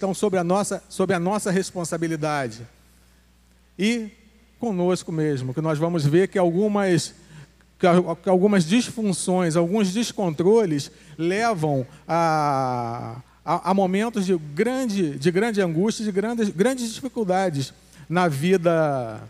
estão sobre a nossa, sobre a nossa responsabilidade. E conosco mesmo, que nós vamos ver que algumas, que algumas disfunções, alguns descontroles levam a, a, a momentos de grande, de grande angústia, de grandes, grandes dificuldades na vida,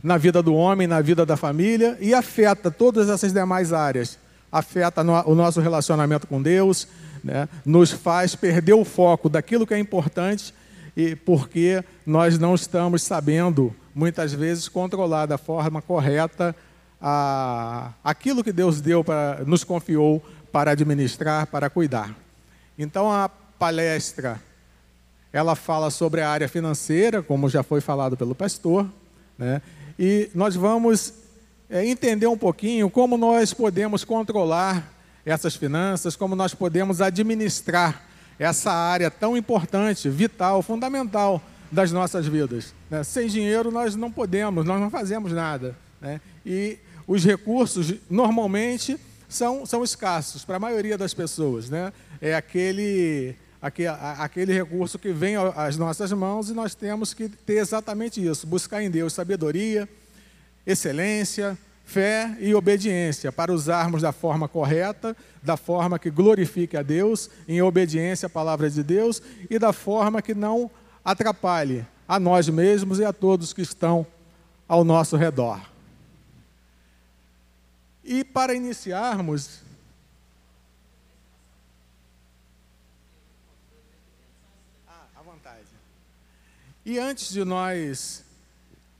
na vida do homem, na vida da família e afeta todas essas demais áreas. Afeta no, o nosso relacionamento com Deus, né? nos faz perder o foco daquilo que é importante e porque nós não estamos sabendo, muitas vezes, controlar da forma correta a, aquilo que Deus deu para, nos confiou para administrar, para cuidar. Então a palestra ela fala sobre a área financeira, como já foi falado pelo pastor, né? e nós vamos é, entender um pouquinho como nós podemos controlar essas finanças, como nós podemos administrar essa área tão importante, vital, fundamental das nossas vidas. Né? Sem dinheiro nós não podemos, nós não fazemos nada. Né? E os recursos normalmente são, são escassos para a maioria das pessoas. Né? É aquele, aquele, aquele recurso que vem às nossas mãos e nós temos que ter exatamente isso: buscar em Deus sabedoria, excelência, fé e obediência, para usarmos da forma correta, da forma que glorifique a Deus, em obediência à palavra de Deus e da forma que não atrapalhe a nós mesmos e a todos que estão ao nosso redor. E para iniciarmos, ah, à vontade. E antes de nós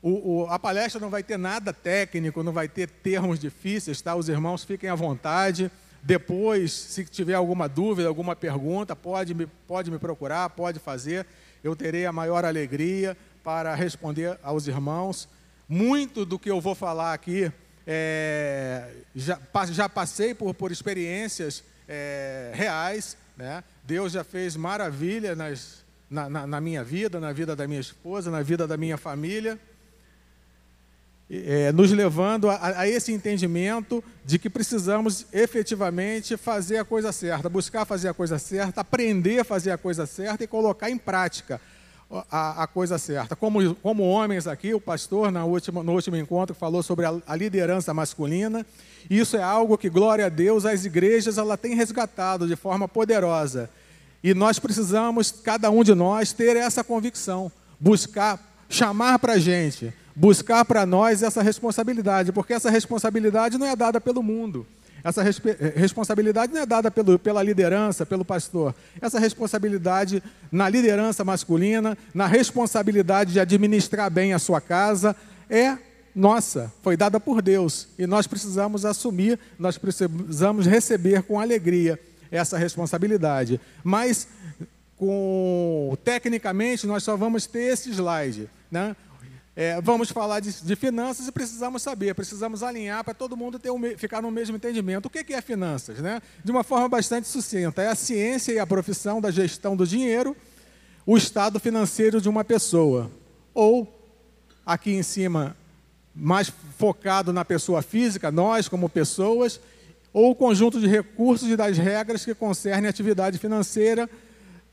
o, o, a palestra não vai ter nada técnico, não vai ter termos difíceis, tá? Os irmãos fiquem à vontade. Depois, se tiver alguma dúvida, alguma pergunta, pode me, pode me procurar, pode fazer. Eu terei a maior alegria para responder aos irmãos. Muito do que eu vou falar aqui, é, já, já, passei por, por experiências é, reais. Né? Deus já fez maravilha nas, na, na, na minha vida, na vida da minha esposa, na vida da minha família é, nos levando a, a, esse entendimento de que precisamos efetivamente fazer a coisa certa, buscar fazer a coisa certa, aprender a fazer a coisa certa e colocar em prática a, a coisa certa. Como, como homens aqui, o pastor na última, no último encontro falou sobre a, a liderança masculina. Isso é algo que, glória a Deus, as igrejas ela tem resgatado de forma poderosa. E nós precisamos, cada um de nós, ter essa convicção, buscar, chamar para a gente buscar para nós essa responsabilidade, porque essa responsabilidade não é dada pelo mundo. Essa responsabilidade não é dada pelo, pela liderança, pelo pastor. Essa responsabilidade na liderança masculina, na responsabilidade de administrar bem a sua casa, é nossa, foi dada por Deus. E nós precisamos assumir, nós precisamos receber com alegria essa responsabilidade. Mas, com, tecnicamente, nós só vamos ter esse slide. Né? É, vamos falar de, de, finanças e precisamos saber, precisamos alinhar para todo mundo ter um, ficar no mesmo entendimento. O que, que é finanças? Né? De uma forma bastante sucinta, é a ciência e a profissão da gestão do dinheiro, o estado financeiro de uma pessoa. Ou, aqui em cima, mais focado na pessoa física, nós como pessoas, ou o conjunto de recursos e das regras que concernem a atividade financeira,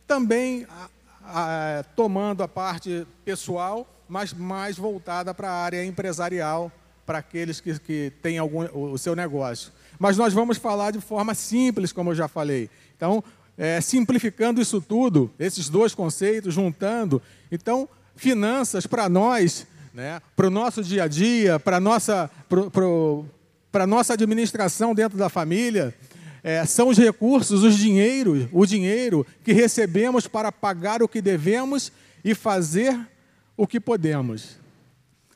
também a, a, tomando a parte pessoal mas mais voltada para a área empresarial, para aqueles que, que têm algum, o seu negócio. Mas nós vamos falar de forma simples, como eu já falei. Então, é, simplificando isso tudo, esses dois conceitos, juntando. Então, finanças para nós, né, para o nosso dia a dia, para a nossa, para nossa administração dentro da família, é, são os recursos, os dinheiros, o dinheiro que recebemos para pagar o que devemos e fazer o que podemos.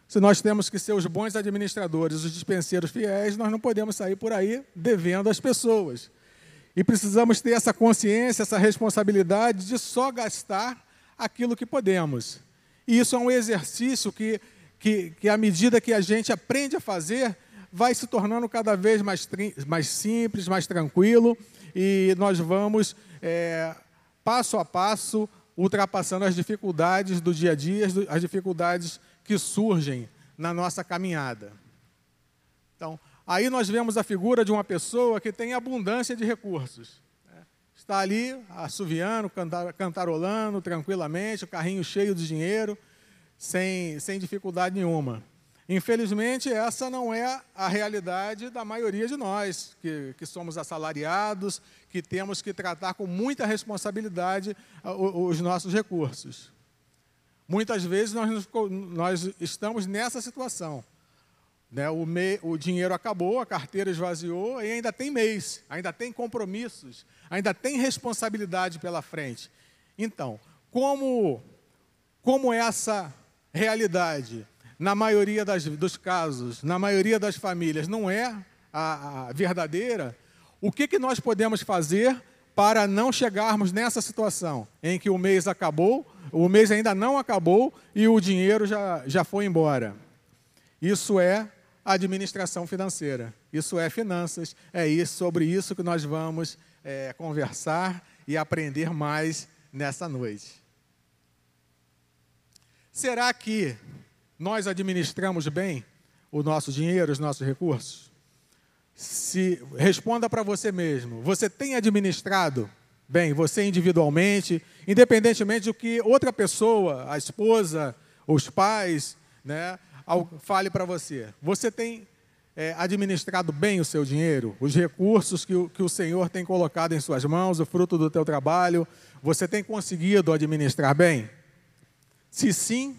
Se nós temos que ser os bons administradores, os dispenseiros fiéis, nós não podemos sair por aí devendo às pessoas. E precisamos ter essa consciência, essa responsabilidade de só gastar aquilo que podemos. E isso é um exercício que, que, que à medida que a gente aprende a fazer, vai se tornando cada vez mais, mais simples, mais tranquilo, e nós vamos, é, passo a passo, ultrapassando as dificuldades do dia a dia, as dificuldades que surgem na nossa caminhada. Então, aí nós vemos a figura de uma pessoa que tem abundância de recursos. Né? está ali assoviando, cantarolando tranquilamente, o carrinho cheio de dinheiro, sem, sem dificuldade nenhuma. Infelizmente, essa não é a realidade da maioria de nós, que, que somos assalariados, que temos que tratar com muita responsabilidade os nossos recursos. Muitas vezes nós, nós estamos nessa situação. Né? O, me, o dinheiro acabou, a carteira esvaziou e ainda tem mês, ainda tem compromissos, ainda tem responsabilidade pela frente. Então, como, como essa realidade, na maioria das, dos casos, na maioria das famílias, não é a, a verdadeira, o que, que nós podemos fazer para não chegarmos nessa situação em que o mês acabou, o mês ainda não acabou e o dinheiro já, já foi embora? Isso é administração financeira. Isso é finanças. É isso, sobre isso que nós vamos é, conversar e aprender mais nessa noite. Será que nós administramos bem o nosso dinheiro, os nossos recursos? Se responda para você mesmo. Você tem administrado bem, você individualmente, independentemente do que outra pessoa, a esposa, os pais, né, fale para você. Você tem é, administrado bem o seu dinheiro, os recursos que o, que o Senhor tem colocado em suas mãos, o fruto do teu trabalho, você tem conseguido administrar bem? Se sim,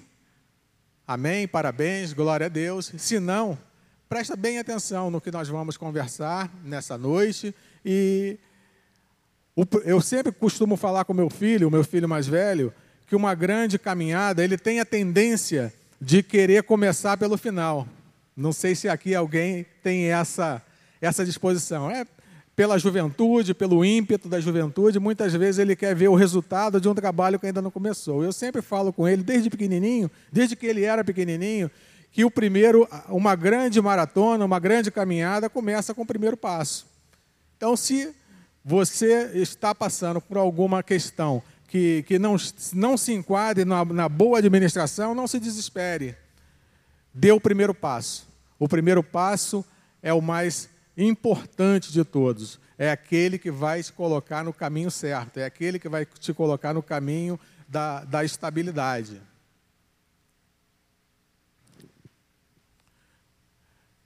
amém, parabéns, glória a Deus. Se não, presta bem atenção no que nós vamos conversar nessa noite. E eu sempre costumo falar com meu filho, o meu filho mais velho, que uma grande caminhada, ele tem a tendência de querer começar pelo final. Não sei se aqui alguém tem essa, essa disposição. É pela juventude, pelo ímpeto da juventude, muitas vezes ele quer ver o resultado de um trabalho que ainda não começou. Eu sempre falo com ele, desde pequenininho, desde que ele era pequenininho, que o primeiro, uma grande maratona, uma grande caminhada começa com o primeiro passo. Então, se você está passando por alguma questão que, que não, não se enquadre na, na boa administração, não se desespere. Dê o primeiro passo. O primeiro passo é o mais importante de todos. É aquele que vai te colocar no caminho certo, é aquele que vai te colocar no caminho da, da estabilidade.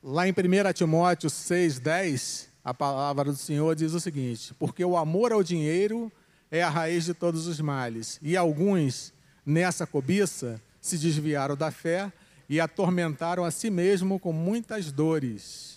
Lá em 1 Timóteo 6,10, a palavra do Senhor diz o seguinte: Porque o amor ao dinheiro é a raiz de todos os males. E alguns, nessa cobiça, se desviaram da fé e atormentaram a si mesmo com muitas dores.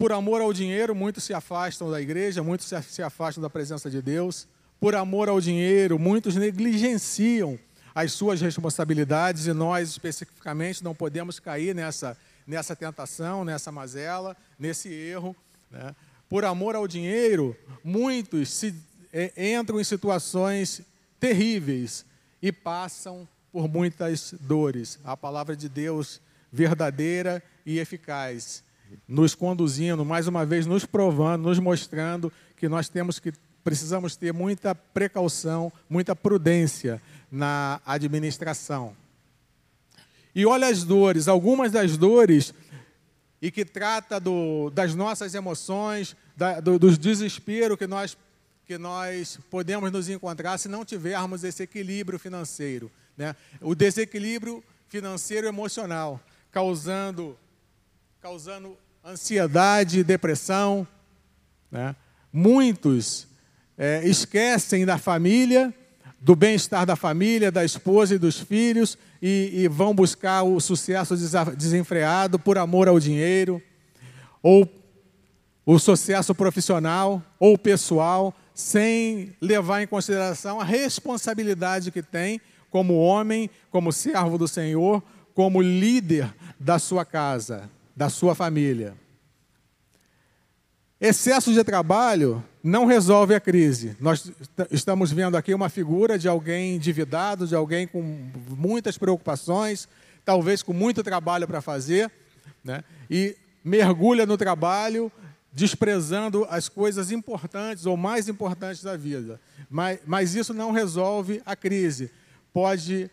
Por amor ao dinheiro, muitos se afastam da igreja, muitos se afastam da presença de Deus. Por amor ao dinheiro, muitos negligenciam as suas responsabilidades e nós, especificamente, não podemos cair nessa, nessa tentação, nessa mazela, nesse erro. Né? por amor ao dinheiro, muitos se, é, entram em situações terríveis e passam por muitas dores. A palavra de Deus verdadeira e eficaz, nos conduzindo, mais uma vez nos provando, nos mostrando que nós temos que precisamos ter muita precaução, muita prudência na administração. E olha as dores, algumas das dores e que trata do, das nossas emoções, da, do, dos desesperos que nós, que nós podemos nos encontrar se não tivermos esse equilíbrio financeiro. Né? O desequilíbrio financeiro emocional, causando, causando ansiedade, depressão. Né? Muitos é, esquecem da família, do bem-estar da família, da esposa e dos filhos, e, e vão buscar o sucesso desenfreado por amor ao dinheiro, ou o sucesso profissional ou pessoal, sem levar em consideração a responsabilidade que tem como homem, como servo do Senhor, como líder da sua casa, da sua família. Excesso de trabalho não resolve a crise. Nós estamos vendo aqui uma figura de alguém endividado, de alguém com muitas preocupações, talvez com muito trabalho para fazer, né? e mergulha no trabalho, desprezando as coisas importantes ou mais importantes da vida. Mas, mas isso não resolve a crise. Pode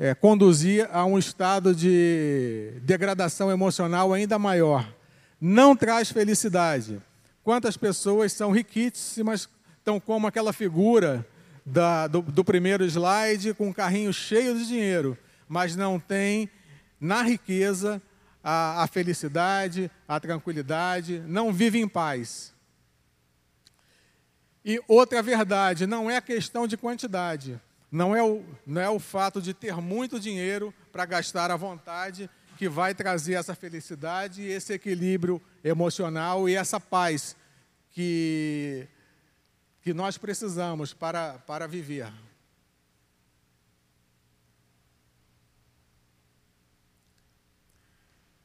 é, conduzir a um estado de degradação emocional ainda maior. Não traz felicidade Quantas pessoas são riquíssimas, estão como aquela figura da, do, do primeiro slide, com um carrinho cheio de dinheiro, mas não tem na riqueza a, a felicidade, a tranquilidade, não vive em paz. E outra verdade, não é questão de quantidade, não é o, não é o fato de ter muito dinheiro para gastar à vontade que vai trazer essa felicidade esse equilíbrio emocional e essa paz que, que nós precisamos para, para viver.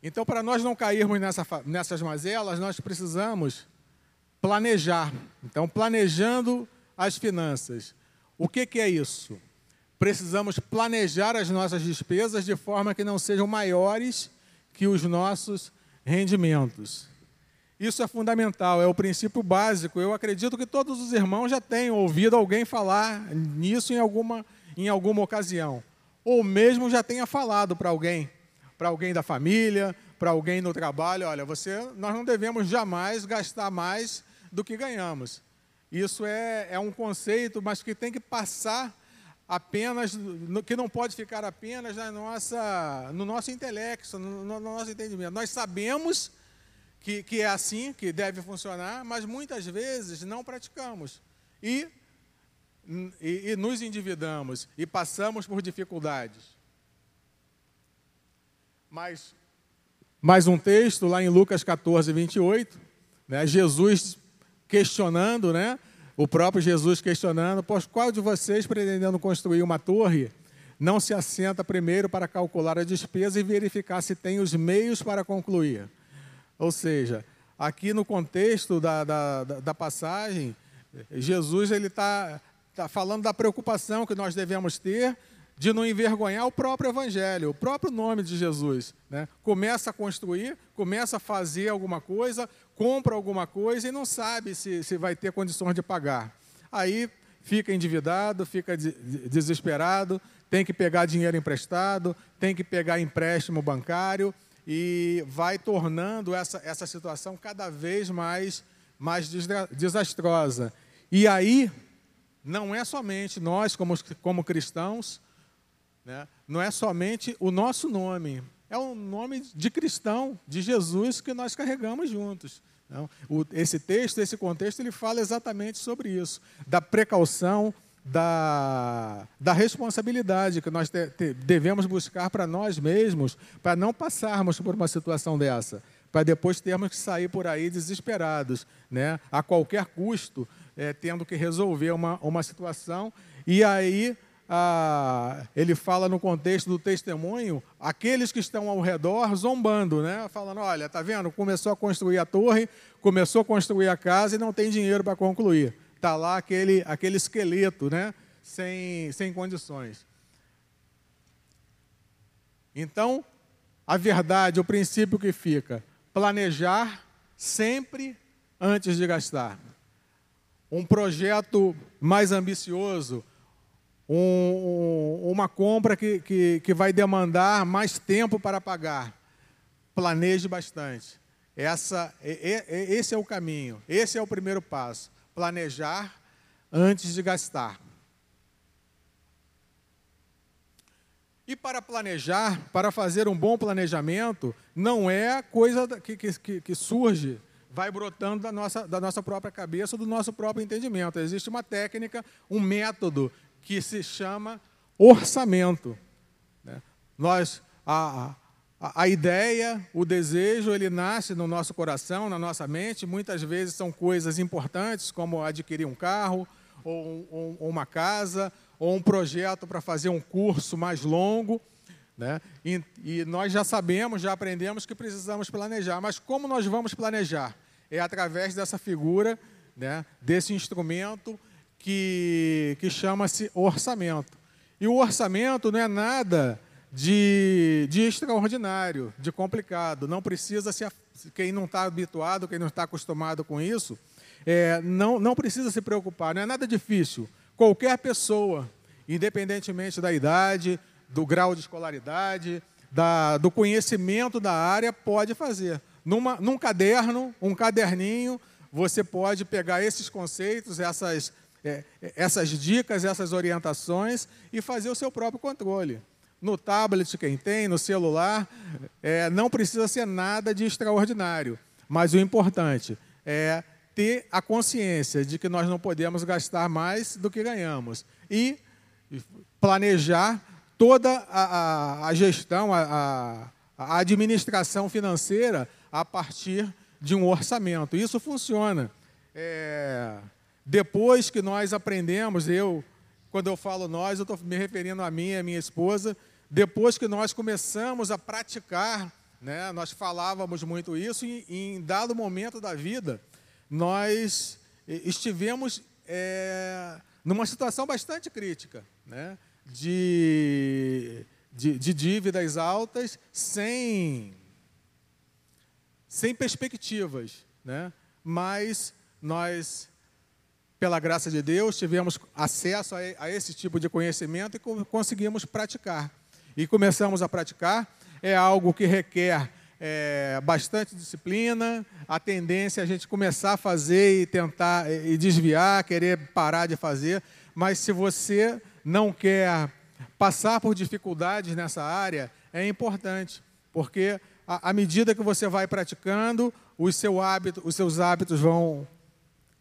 Então, para nós não cairmos nessa, nessas mazelas, nós precisamos planejar. Então, planejando as finanças. O que, que é isso? Precisamos planejar as nossas despesas de forma que não sejam maiores que os nossos rendimentos. Isso é fundamental, é o princípio básico. Eu acredito que todos os irmãos já tenham ouvido alguém falar nisso em alguma, em alguma ocasião. Ou mesmo já tenha falado para alguém para alguém da família, para alguém no trabalho, olha, você, nós não devemos jamais gastar mais do que ganhamos. Isso é, é um conceito, mas que tem que passar apenas, que não pode ficar apenas na nossa, no nosso intelecto, no, no nosso entendimento. Nós sabemos que, que é assim, que deve funcionar, mas muitas vezes não praticamos. E, e, e nos endividamos e passamos por dificuldades. Mais, mais um texto lá em Lucas 14, 28, né, Jesus questionando, né, o próprio Jesus questionando, pois qual de vocês pretendendo construir uma torre, não se assenta primeiro para calcular a despesa e verificar se tem os meios para concluir? Ou seja, aqui no contexto da, da, da passagem, Jesus está tá falando da preocupação que nós devemos ter de não envergonhar o próprio Evangelho, o próprio nome de Jesus. Né? Começa a construir, começa a fazer alguma coisa, compra alguma coisa e não sabe se, se vai ter condições de pagar. Aí fica endividado, fica desesperado, tem que pegar dinheiro emprestado, tem que pegar empréstimo bancário e vai tornando essa, essa situação cada vez mais, mais desastrosa. E aí, não é somente nós, como, como cristãos, né? Não é somente o nosso nome, é o nome de cristão, de Jesus, que nós carregamos juntos. Então, o, esse texto, esse contexto, ele fala exatamente sobre isso, da precaução, da, da responsabilidade que nós te, te, devemos buscar para nós mesmos, para não passarmos por uma situação dessa, para depois termos que sair por aí desesperados, né, a qualquer custo, é, tendo que resolver uma, uma situação, e aí ah, ele fala no contexto do testemunho, aqueles que estão ao redor zombando, né? falando: olha, tá vendo? Começou a construir a torre, começou a construir a casa e não tem dinheiro para concluir. Está lá aquele, aquele esqueleto, né? sem, sem condições. Então, a verdade, o princípio que fica: planejar sempre antes de gastar. Um projeto mais ambicioso um, uma compra que, que, que vai demandar mais tempo para pagar. Planeje bastante. Essa, esse é o caminho, esse é o primeiro passo. Planejar antes de gastar. E para planejar, para fazer um bom planejamento, não é coisa que, que, que surge, vai brotando da nossa, da nossa própria cabeça, do nosso próprio entendimento. Existe uma técnica, um método que se chama orçamento. Né? Nós, a, a, a, ideia, o desejo, ele nasce no nosso coração, na nossa mente. Muitas vezes são coisas importantes, como adquirir um carro, ou, ou, ou uma casa, ou um projeto para fazer um curso mais longo. Né? E, e nós já sabemos, já aprendemos que precisamos planejar. Mas como nós vamos planejar? É através dessa figura, né? desse instrumento que, que chama-se orçamento. E o orçamento não é nada de, de extraordinário, de complicado. Não precisa se. Quem não está habituado, quem não está acostumado com isso, é, não, não precisa se preocupar, não é nada difícil. Qualquer pessoa, independentemente da idade, do grau de escolaridade, da, do conhecimento da área, pode fazer. Numa, num caderno, um caderninho, você pode pegar esses conceitos, essas, é, essas dicas, essas orientações e fazer o seu próprio controle. No tablet, quem tem, no celular, é, não precisa ser nada de extraordinário. Mas o importante é ter a consciência de que nós não podemos gastar mais do que ganhamos e planejar toda a, a, a gestão, a, a, administração financeira a partir de um orçamento. Isso funciona. É, depois que nós aprendemos, eu, quando eu falo nós, eu estou me referindo a mim e a minha esposa, depois que nós começamos a praticar, né, nós falávamos muito isso, e, em dado momento da vida, nós estivemos é, numa situação bastante crítica, né, de, de, de dívidas altas, sem, sem perspectivas, né, mas nós pela graça de Deus, tivemos acesso a, esse tipo de conhecimento e conseguimos praticar. E começamos a praticar. É algo que requer é, bastante disciplina, a tendência é a gente começar a fazer e tentar e desviar, querer parar de fazer, mas se você não quer passar por dificuldades nessa área, é importante, porque à medida que você vai praticando, os, seu hábito, os seus hábitos vão,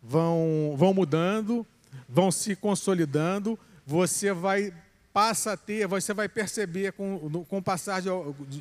vão, vão mudando, vão se consolidando, você vai passa a ter, você vai perceber com, com o passar de,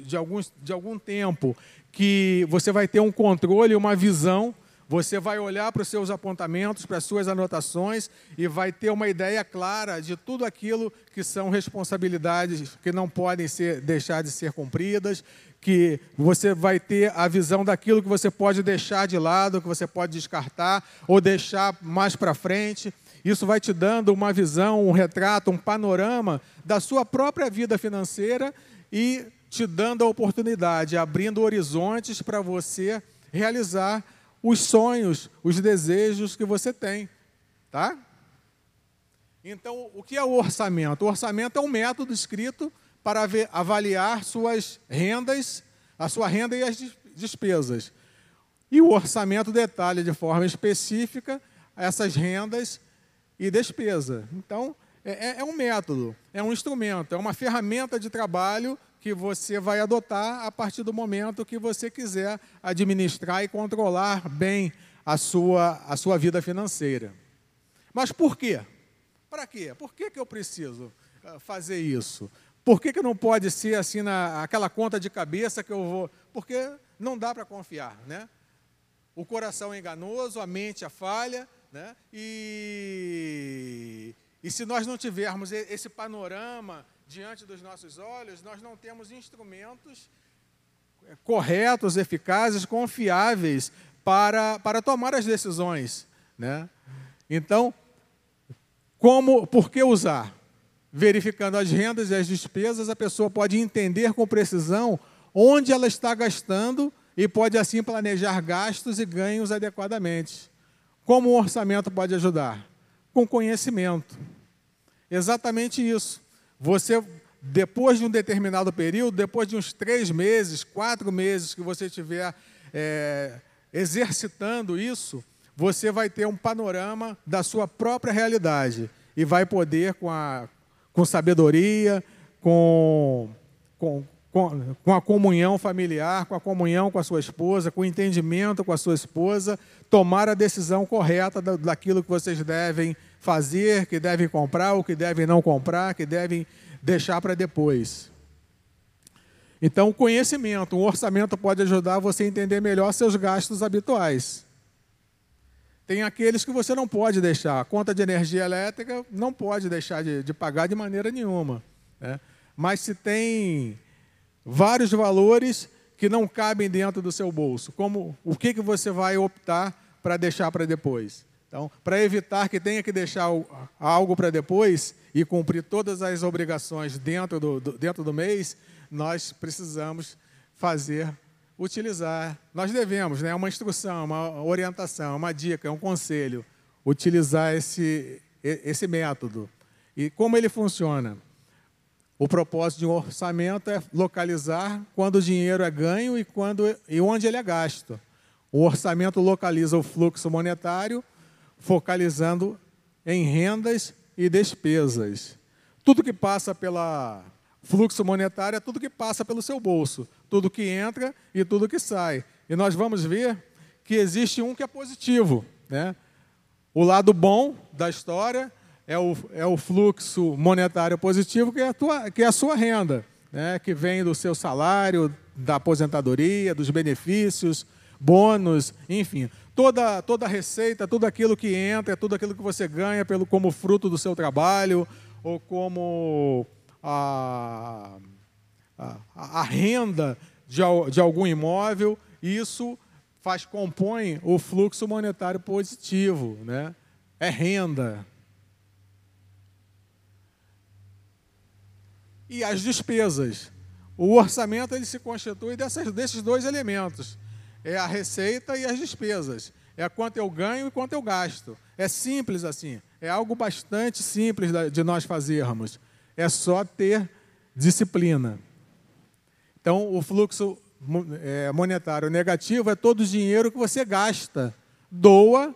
de, alguns, de algum tempo que você vai ter um controle, uma visão, você vai olhar para os seus apontamentos, para as suas anotações e vai ter uma ideia clara de tudo aquilo que são responsabilidades que não podem ser, deixar de ser cumpridas, que você vai ter a visão daquilo que você pode deixar de lado, que você pode descartar ou deixar mais para frente. Isso vai te dando uma visão, um retrato, um panorama da sua própria vida financeira e te dando a oportunidade, abrindo horizontes para você realizar os sonhos, os desejos que você tem, tá? Então, o que é o orçamento? O orçamento é um método escrito para avaliar suas rendas, a sua renda e as despesas. E o orçamento detalha de forma específica essas rendas e despesa. Então, é, é, é, um método, é um instrumento, é uma ferramenta de trabalho que você vai adotar a partir do momento que você quiser administrar e controlar bem a sua, a sua vida financeira. Mas por quê? Para quê? Por que, que eu preciso ah, fazer isso? Por que, que não pode ser assim na, aquela conta de cabeça que eu vou. Porque não dá para confiar, né? O coração é enganoso, a mente é falha, né? E, e se nós não tivermos esse panorama diante dos nossos olhos, nós não temos instrumentos é, corretos, eficazes, confiáveis para, para tomar as decisões. Né? Então, como, por que usar? Verificando as rendas e as despesas, a pessoa pode entender com precisão onde ela está gastando e pode assim planejar gastos e ganhos adequadamente. Como o orçamento pode ajudar? Com conhecimento. Exatamente isso. Você, depois de um determinado período, depois de uns três meses, quatro meses que você estiver é, exercitando isso, você vai ter um panorama da sua própria realidade e vai poder, com, a, com sabedoria, com, com, com, a comunhão familiar, com a comunhão com a sua esposa, com o entendimento com a sua esposa, tomar a decisão correta daquilo que vocês devem fazer, que devem comprar, o que devem não comprar, que devem deixar para depois. Então, o conhecimento, o orçamento pode ajudar você a entender melhor seus gastos habituais. Tem aqueles que você não pode deixar. A conta de energia elétrica não pode deixar de, de pagar de maneira nenhuma. Né? Mas se tem vários valores que não cabem dentro do seu bolso, como o que, que você vai optar para deixar para depois. Então, para evitar que tenha que deixar algo para depois e cumprir todas as obrigações dentro do, do, dentro do mês, nós precisamos fazer, utilizar. Nós devemos, né, uma instrução, uma orientação, uma dica, um conselho, utilizar esse, esse método. E como ele funciona? O propósito de um orçamento é localizar quando o dinheiro é ganho e, quando, e onde ele é gasto. O orçamento localiza o fluxo monetário, focalizando em rendas e despesas. Tudo que passa pela fluxo monetário é tudo que passa pelo seu bolso, tudo que entra e tudo que sai. E nós vamos ver que existe um que é positivo, né? O lado bom da história é o, é o fluxo monetário positivo, que é a, tua, que é a sua renda, né? que vem do seu salário, da aposentadoria, dos benefícios, bônus, enfim. Toda, toda receita, tudo aquilo que entra, tudo aquilo que você ganha pelo, como fruto do seu trabalho ou como a, a, a renda de, de algum imóvel, isso faz compõe o fluxo monetário positivo, né? É renda. E as despesas. O orçamento ele se constitui dessas, desses dois elementos. É a receita e as despesas. É quanto eu ganho e quanto eu gasto. É simples assim. É algo bastante simples de nós fazermos. É só ter disciplina. Então, o fluxo é, monetário negativo é todo o dinheiro que você gasta, doa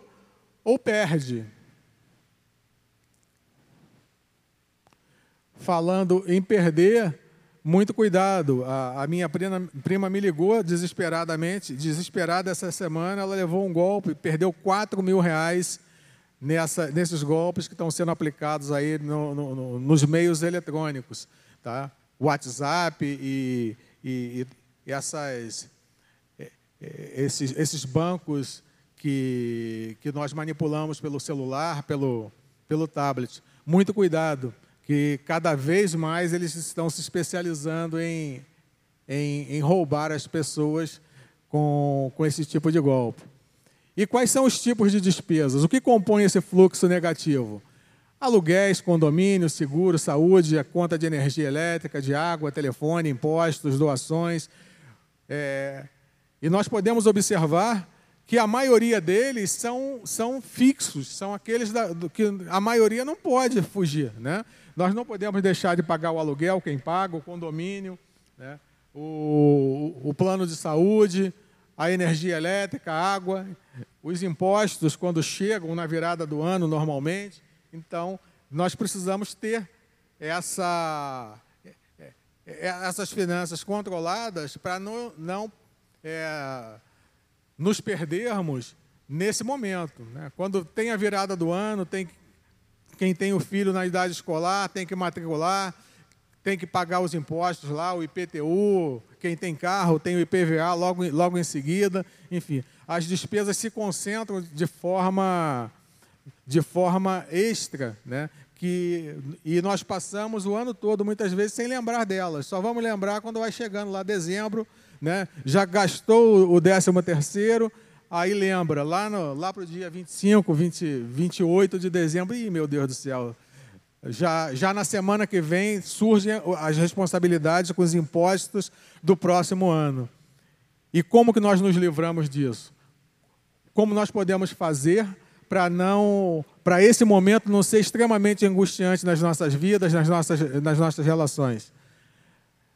ou perde. Falando em perder, muito cuidado. A, a minha prima, prima, me ligou desesperadamente, desesperada essa semana, ela levou um golpe, perdeu 4 mil reais nessa, nesses golpes que estão sendo aplicados aí no, no, nos meios eletrônicos. Tá? WhatsApp e, e, essas, é, é, esses, esses bancos que, que nós manipulamos pelo celular, pelo, pelo tablet. Muito cuidado, que cada vez mais eles estão se especializando em, em, em roubar as pessoas com, com esse tipo de golpe. E quais são os tipos de despesas? O que compõe esse fluxo negativo? Aluguéis, condomínio, seguro, saúde, a conta de energia elétrica, de água, telefone, impostos, doações, é, e nós podemos observar que a maioria deles são, são fixos, são aqueles da, do, que a maioria não pode fugir. Né? Nós não podemos deixar de pagar o aluguel, quem paga, o condomínio, né? o, o plano de saúde, a energia elétrica, a água, os impostos quando chegam na virada do ano normalmente. Então, nós precisamos ter essa é, essas finanças controladas para não, não é, nos perdermos nesse momento. Né? Quando tem a virada do ano, tem quem tem o filho na idade escolar tem que matricular, tem que pagar os impostos lá, o IPTU, quem tem carro tem o IPVA logo, logo em seguida, enfim, as despesas se concentram de forma de forma extra, né? que e nós passamos o ano todo muitas vezes sem lembrar delas. Só vamos lembrar quando vai chegando lá dezembro, né? Já gastou o 13 terceiro, aí lembra lá no, lá para o dia 25, 20, 28 de dezembro, e meu Deus do céu, já, já na semana que vem surgem as responsabilidades com os impostos do próximo ano. E como que nós nos livramos disso? Como nós podemos fazer para não para esse momento não ser extremamente angustiante nas nossas vidas, nas nossas, nas nossas relações.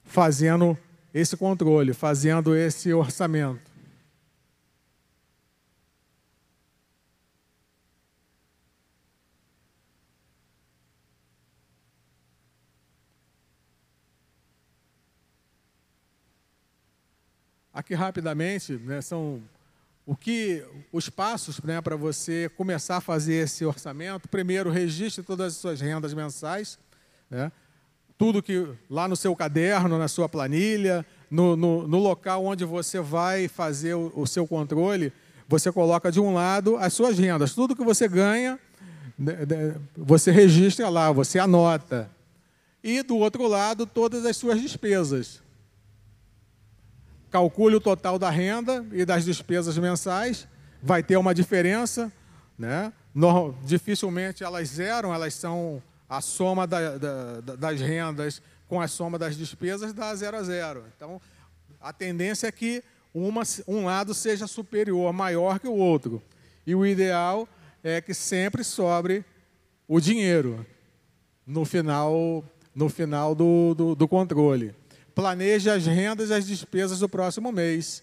Fazendo esse controle, fazendo esse orçamento. Aqui rapidamente, né, são o que os passos né, para você começar a fazer esse orçamento? Primeiro, registre todas as suas rendas mensais, né? tudo que lá no seu caderno, na sua planilha, no, no, no local onde você vai fazer o, o, seu controle, você coloca de um lado as suas rendas, tudo que você ganha, né, né, você registra lá, você anota. E do outro lado, todas as suas despesas calcule o total da renda e das despesas mensais, vai ter uma diferença, né? No, dificilmente elas zeram, elas são a soma da, da, das rendas com a soma das despesas dá zero a zero. Então, a tendência é que uma, um lado seja superior, maior que o outro. E o ideal é que sempre sobre o dinheiro no final, no final do, do, do controle planeje as rendas e as despesas do próximo mês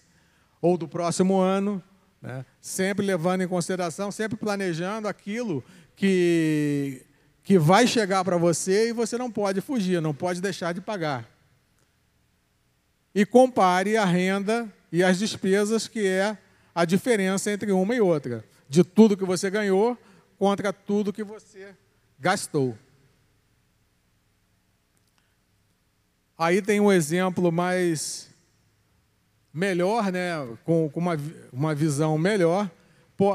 ou do próximo ano, Né? Sempre levando em consideração, sempre planejando aquilo que, que vai chegar para você e você não pode fugir, não pode deixar de pagar. E compare a renda e as despesas, que é a diferença entre uma e outra, de tudo que você ganhou contra tudo que você gastou. Aí tem um exemplo mais melhor, né, com, com uma, uma visão melhor.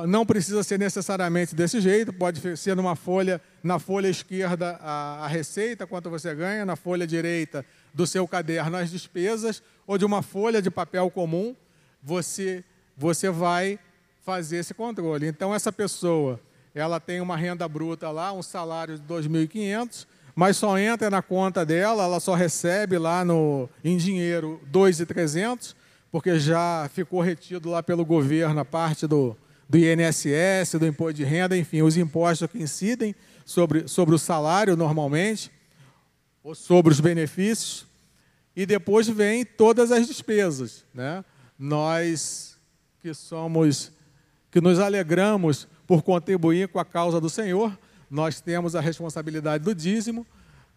Não precisa ser necessariamente desse jeito, pode ser numa folha, na folha esquerda a, a receita, quanto você ganha, na folha direita do seu caderno as despesas, ou de uma folha de papel comum, você, você vai fazer esse controle. Então, essa pessoa, ela tem uma renda bruta lá, um salário de 2.500, mas só entra na conta dela, ela só recebe lá no, em dinheiro 2.300, porque já ficou retido lá pelo governo a parte do, do INSS, do imposto de renda, enfim, os impostos que incidem sobre, sobre o salário normalmente, ou sobre os benefícios, e depois vem todas as despesas. Né? Nós que somos, que nos alegramos por contribuir com a causa do Senhor, nós temos a responsabilidade do dízimo,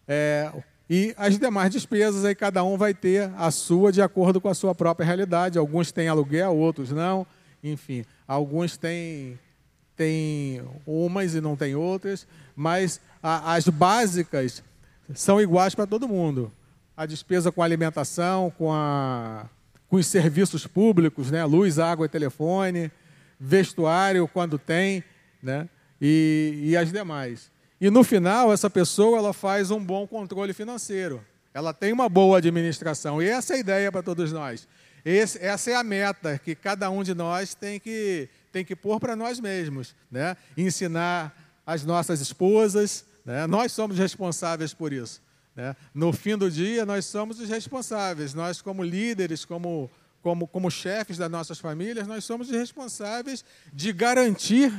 é, e as demais despesas, aí cada um vai ter a sua de acordo com a sua própria realidade. Alguns têm aluguel, outros não. Enfim, alguns têm, têm umas e não têm outras. Mas a, as básicas são iguais para todo mundo. A despesa com a alimentação, com, a, com os serviços públicos, né? luz, água e telefone, vestuário quando tem, né? E, e as demais. E no final, essa pessoa ela faz um bom controle financeiro. Ela tem uma boa administração. E essa é a ideia para todos nós. Esse, essa é a meta que cada um de nós tem que, tem que pôr para nós mesmos. Né? Ensinar as nossas esposas. Né? Nós somos responsáveis por isso. Né? No fim do dia, nós somos os responsáveis. Nós, como líderes, como, como, como chefes das nossas famílias, nós somos os responsáveis de garantir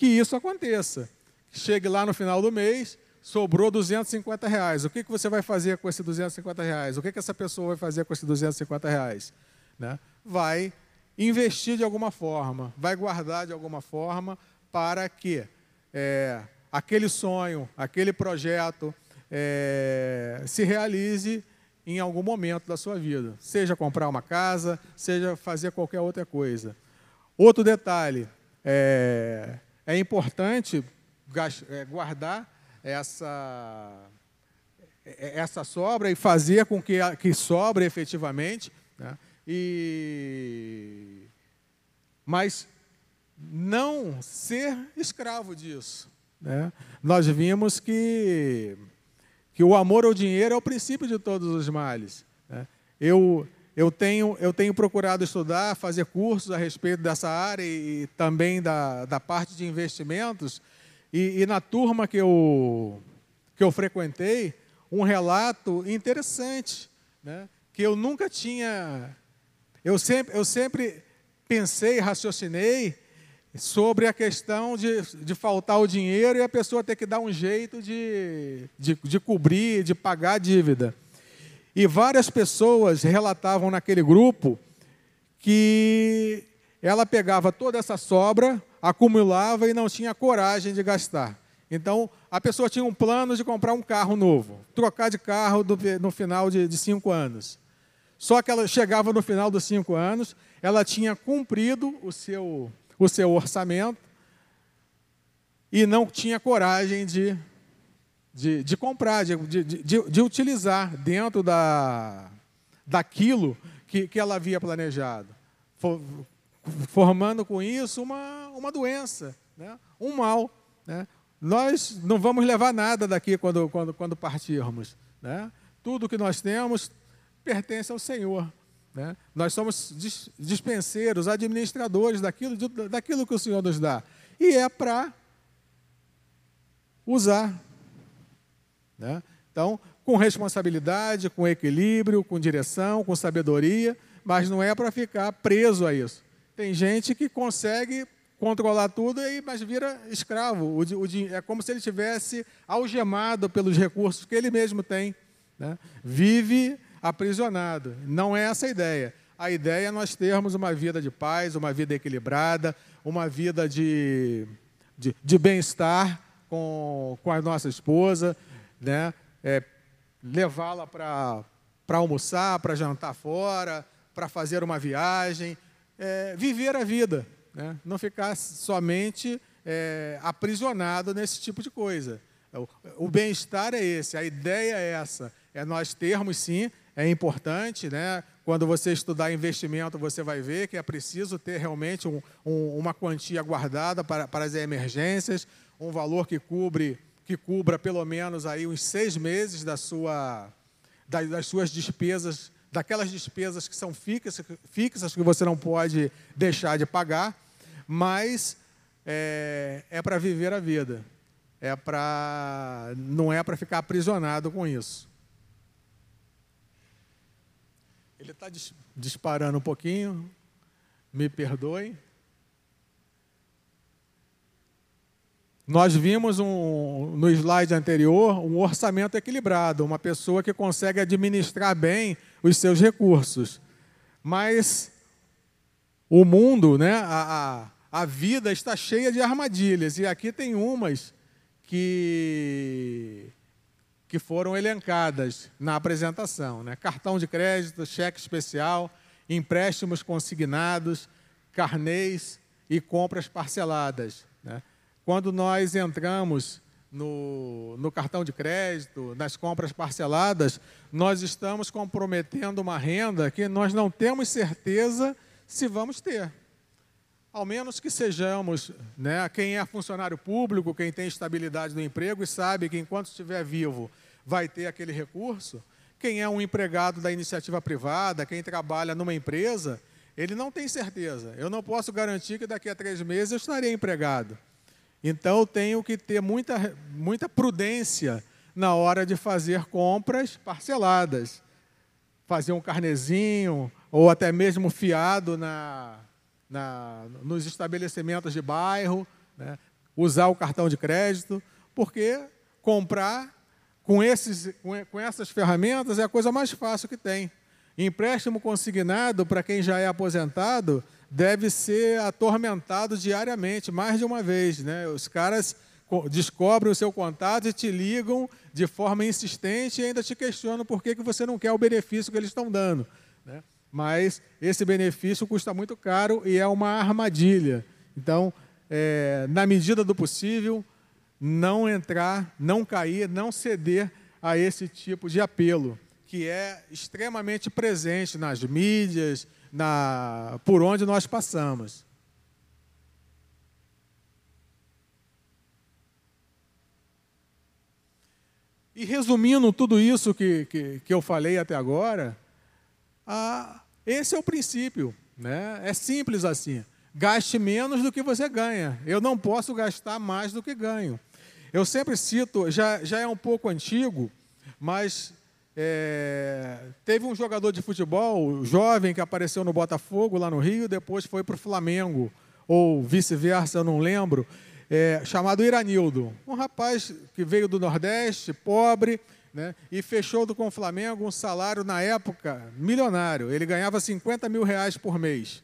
que isso aconteça chegue lá no final do mês, sobrou 250 reais. O que, que você vai fazer com esses 250 reais? O que, que essa pessoa vai fazer com esses 250 reais? Né? Vai investir de alguma forma, vai guardar de alguma forma para que é, aquele sonho, aquele projeto é, se realize em algum momento da sua vida. Seja comprar uma casa, seja fazer qualquer outra coisa. Outro detalhe, é, é importante é, guardar essa, é, essa sobra e fazer com que, que sobre efetivamente. Né? E, mas não ser escravo disso. Né? Nós vimos que, que o amor ao dinheiro é o princípio de todos os males. Né? Eu, eu, tenho, eu tenho procurado estudar, fazer cursos a respeito dessa área e, também da, da parte de investimentos, e, e na turma que eu, que eu frequentei, um relato interessante, né? que eu nunca tinha. Eu sempre, eu sempre pensei, raciocinei sobre a questão de, de faltar o dinheiro e a pessoa ter que dar um jeito de, de, de cobrir, de pagar a dívida. E várias pessoas relatavam naquele grupo que ela pegava toda essa sobra, acumulava e não tinha coragem de gastar. Então, a pessoa tinha um plano de comprar um carro novo, trocar de carro do, no final de, de cinco anos. Só que ela chegava no final dos cinco anos, ela tinha cumprido o seu, o seu orçamento e não tinha coragem de, de, de comprar, de, de, de, de utilizar dentro da, daquilo que, que ela havia planejado formando com isso uma, uma doença, né? um mal. Né? Nós não vamos levar nada daqui quando, quando, quando partirmos. Né? Tudo que nós temos pertence ao Senhor. Né? Nós somos dispenseiros, administradores daquilo, daquilo que o Senhor nos dá. E é para usar. Né? Então, com responsabilidade, com equilíbrio, com direção, com sabedoria, mas não é para ficar preso a isso. Tem gente que consegue controlar tudo, mas vira escravo. É como se ele tivesse algemado pelos recursos que ele mesmo tem. Né? Vive aprisionado. Não é essa a ideia. A ideia é nós termos uma vida de paz, uma vida equilibrada, uma vida de, de, de bem-estar com, com a nossa esposa, né? É, levá-la para almoçar, para jantar fora, para fazer uma viagem, é, viver a vida, né? não ficar somente é, aprisionado nesse tipo de coisa. O, o bem-estar é esse, a ideia é essa, é nós termos sim, é importante, né? Quando você estudar investimento, você vai ver que é preciso ter realmente um, um, uma quantia guardada para, para as emergências, um valor que cubre que cubra pelo menos aí uns seis meses da sua, das, suas despesas, daquelas despesas que são fixas, fixas que você não pode deixar de pagar, mas é, é para viver a vida, é para não é para ficar aprisionado com isso. Ele está disparando um pouquinho, me perdoe. Nós vimos um, no slide anterior um orçamento equilibrado, uma pessoa que consegue administrar bem os seus recursos. Mas o mundo, né, a, a, a vida está cheia de armadilhas, e aqui tem umas que, que foram elencadas na apresentação: né? cartão de crédito, cheque especial, empréstimos consignados, carnês e compras parceladas. Quando nós entramos no, no, cartão de crédito, nas compras parceladas, nós estamos comprometendo uma renda que nós não temos certeza se vamos ter. Ao menos que sejamos, né, quem é funcionário público, quem tem estabilidade no emprego e sabe que enquanto estiver vivo vai ter aquele recurso, quem é um empregado da iniciativa privada, quem trabalha numa empresa, ele não tem certeza. Eu não posso garantir que daqui a três meses eu estarei empregado. Então eu tenho que ter muita, muita prudência na hora de fazer compras parceladas. Fazer um carnezinho, ou até mesmo fiado na, na, nos estabelecimentos de bairro, né? usar o cartão de crédito, porque comprar com, esses, com essas ferramentas é a coisa mais fácil que tem. Empréstimo consignado, para quem já é aposentado, deve ser atormentado diariamente, mais de uma vez. Né? Os caras descobrem o seu contato e te ligam de forma insistente e ainda te questionam por que, que você não quer o benefício que eles estão dando. Né? Mas esse benefício custa muito caro e é uma armadilha. Então, é, na medida do possível, não entrar, não cair, não ceder a esse tipo de apelo, que é extremamente presente nas mídias, na, por onde nós passamos. E resumindo tudo isso que, que, que eu falei até agora, ah, esse é o princípio. Né? É simples assim. Gaste menos do que você ganha. Eu não posso gastar mais do que ganho. Eu sempre cito, já, já é um pouco antigo, mas é, teve um jogador de futebol jovem que apareceu no Botafogo, lá no Rio, depois foi para o Flamengo, ou vice-versa, não lembro, é, chamado Iranildo. Um rapaz que veio do Nordeste, pobre, né, e fechou com o Flamengo um salário, na época, milionário. Ele ganhava 50 mil reais por mês.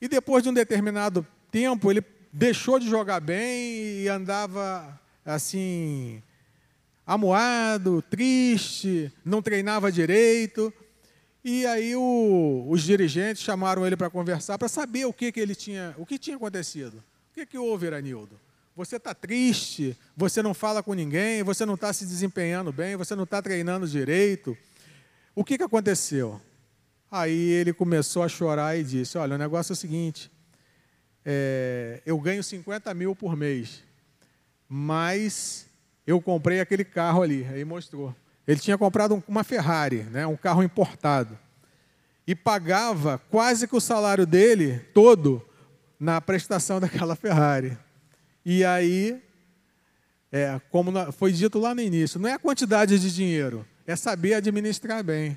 E depois de um determinado tempo, ele deixou de jogar bem e andava assim amuado, triste, não treinava direito. E aí o, os dirigentes chamaram ele para conversar para saber o que, que ele tinha, o que tinha acontecido. O que, que houve, Iranildo? Você está triste, você não fala com ninguém, você não está se desempenhando bem, você não está treinando direito. O que, que aconteceu? Aí ele começou a chorar e disse: Olha, o negócio é o seguinte, é, eu ganho 50 mil por mês, mas eu comprei aquele carro ali. Aí mostrou. Ele tinha comprado uma Ferrari, né, um carro importado. E pagava quase que o salário dele todo na prestação daquela Ferrari. E aí, é, como foi dito lá no início, não é a quantidade de dinheiro, é saber administrar bem.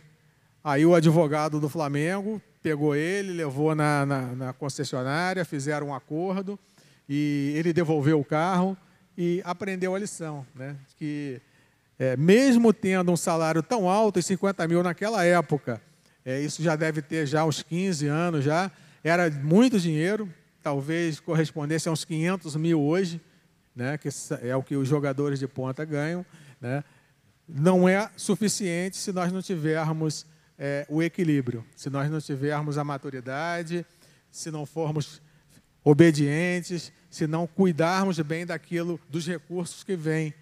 Aí o advogado do Flamengo pegou ele, levou na, na, na concessionária, fizeram um acordo e ele devolveu o carro e aprendeu a lição, né? que é, mesmo tendo um salário tão alto, e 50 mil naquela época, é, isso já deve ter já uns 15 anos já, era muito dinheiro, talvez correspondesse a uns 500 mil hoje, né, que é o que os jogadores de ponta ganham, né, não é suficiente se nós não tivermos é, o equilíbrio, se nós não tivermos a maturidade, se não formos obedientes, se não cuidarmos bem daquilo, dos recursos que vêm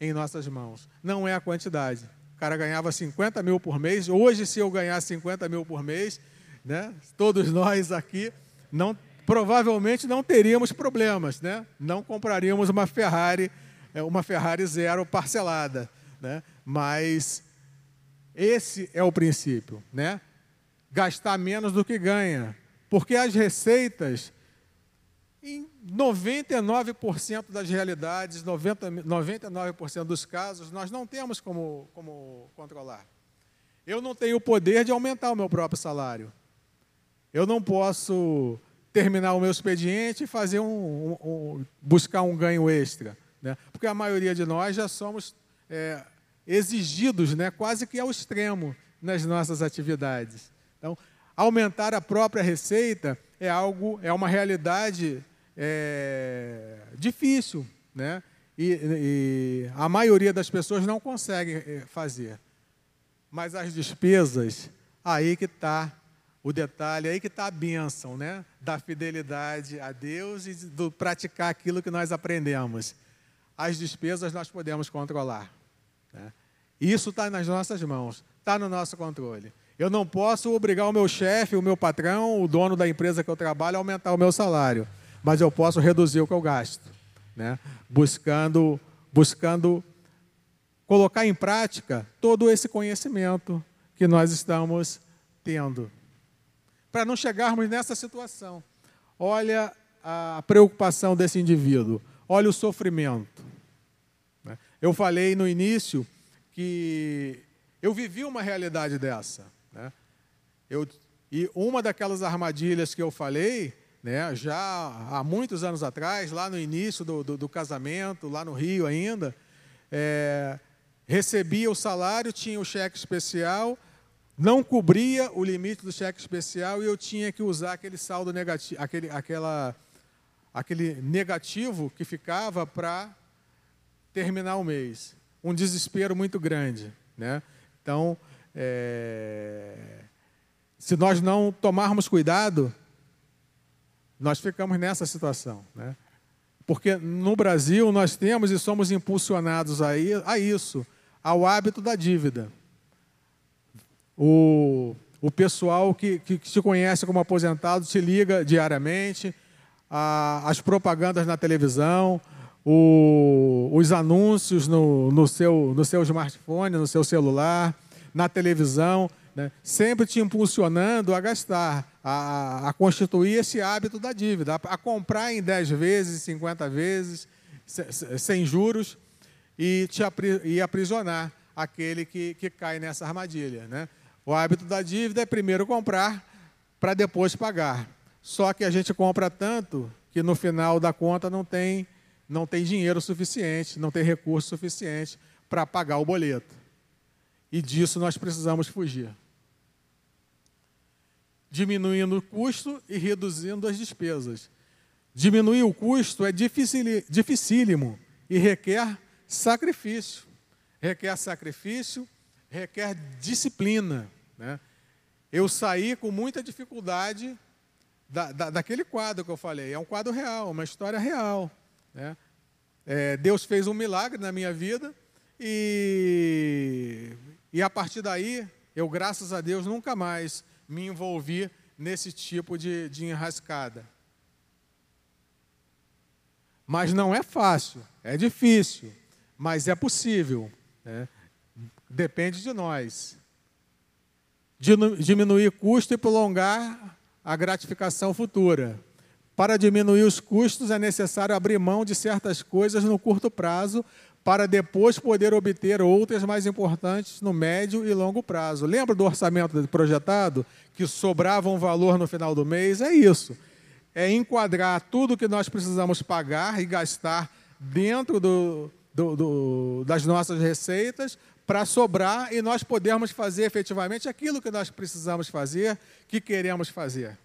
em nossas mãos. Não é a quantidade. O cara ganhava 50 mil por mês. Hoje, se eu ganhar 50 mil por mês, né, todos nós aqui não provavelmente não teríamos problemas, né? Não compraríamos uma Ferrari, é, uma Ferrari zero parcelada, né? Mas esse é o princípio, né? Gastar menos do que ganha, porque as receitas em 99% das realidades, 90, 99% dos casos, nós não temos como, como controlar. Eu não tenho o poder de aumentar o meu próprio salário. Eu não posso terminar o meu expediente e fazer um, um, um buscar um ganho extra, né? Porque a maioria de nós já somos é, exigidos, né, quase que ao extremo nas nossas atividades. Então, aumentar a própria receita é algo, é uma realidade é, difícil, né? E, e, a maioria das pessoas não consegue é, fazer. Mas as despesas, aí que está o detalhe, aí que está a bênção, né? Da fidelidade a Deus e do praticar aquilo que nós aprendemos. As despesas nós podemos controlar. Né? Isso está nas nossas mãos, está no nosso controle. Eu não posso obrigar o meu chefe, o meu patrão, o dono da empresa que eu trabalho a aumentar o meu salário, mas eu posso reduzir o que eu gasto, né? buscando, buscando colocar em prática todo esse conhecimento que nós estamos tendo. Para não chegarmos nessa situação. Olha a preocupação desse indivíduo, olha o sofrimento. Né? Eu falei no início que eu vivi uma realidade dessa. Né? Eu, e uma daquelas armadilhas que eu falei, né, já há muitos anos atrás, lá no início do, do, do casamento, lá no Rio ainda, é, recebia o salário, tinha o cheque especial, não cobria o limite do cheque especial e eu tinha que usar aquele saldo negativo, aquele, aquela, aquele negativo que ficava para terminar o mês. Um desespero muito grande. Né? Então, é, se nós não tomarmos cuidado, nós ficamos nessa situação. Né? Porque no Brasil nós temos e somos impulsionados a, a isso, ao hábito da dívida. O, o pessoal que, que, que se conhece como aposentado se liga diariamente, a, as propagandas na televisão, o, os anúncios no, no, seu, no seu smartphone, no seu celular, na televisão, né? sempre te impulsionando a gastar, a, a, constituir esse hábito da dívida, a, a comprar em 10 vezes, 50 vezes, sem juros, e, te e aprisionar aquele que, que cai nessa armadilha. Né? O hábito da dívida é primeiro comprar para depois pagar. Só que a gente compra tanto que no final da conta não tem, não tem dinheiro suficiente, não tem recurso suficiente para pagar o boleto. E disso nós precisamos fugir. Diminuindo o custo e reduzindo as despesas. Diminuir o custo é dificílimo e requer sacrifício. Requer sacrifício requer disciplina. Né? Eu saí com muita dificuldade da, da, daquele quadro que eu falei. É um quadro real, uma história real. Né? É, Deus fez um milagre na minha vida e, e a partir daí, eu, graças a Deus, nunca mais me envolvi nesse tipo de, de enrascada. Mas não é fácil, é difícil, mas é possível. Né? Depende de nós. Diminuir custo e prolongar a gratificação futura. Para diminuir os custos, é necessário abrir mão de certas coisas no curto prazo, para depois poder obter outras mais importantes no médio e longo prazo. Lembra do orçamento projetado? Que sobrava um valor no final do mês? É isso. É enquadrar tudo que nós precisamos pagar e gastar dentro do, do, do, das nossas receitas para sobrar e nós podermos fazer efetivamente aquilo que nós precisamos fazer, que queremos fazer.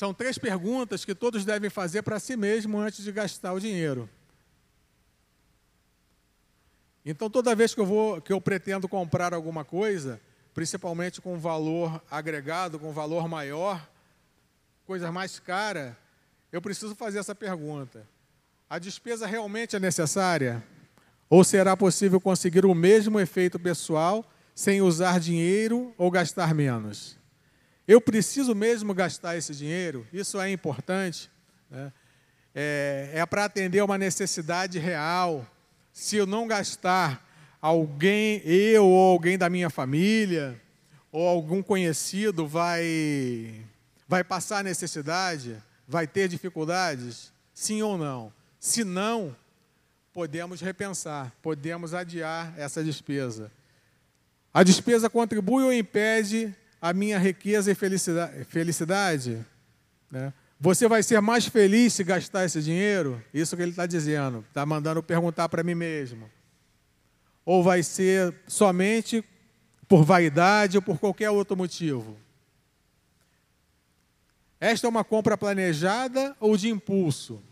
São três perguntas que todos devem fazer para si mesmo antes de gastar o dinheiro. Então, toda vez que eu vou, que eu pretendo comprar alguma coisa, principalmente com valor agregado, com valor maior, coisa mais cara, eu preciso fazer essa pergunta: a despesa realmente é necessária? Ou será possível conseguir o mesmo efeito pessoal sem usar dinheiro ou gastar menos? Eu preciso mesmo gastar esse dinheiro? Isso é importante. Né? É, é para atender uma necessidade real. Se eu não gastar, alguém, eu ou alguém da minha família, ou algum conhecido vai, vai passar necessidade, vai ter dificuldades? Sim ou não? Se não, podemos repensar, podemos adiar essa despesa. A despesa contribui ou impede a minha riqueza e felicidade? né? Você vai ser mais feliz se gastar esse dinheiro? Isso que ele está dizendo, está mandando perguntar para mim mesmo. Ou vai ser somente por vaidade ou por qualquer outro motivo? Esta é uma compra planejada ou de impulso?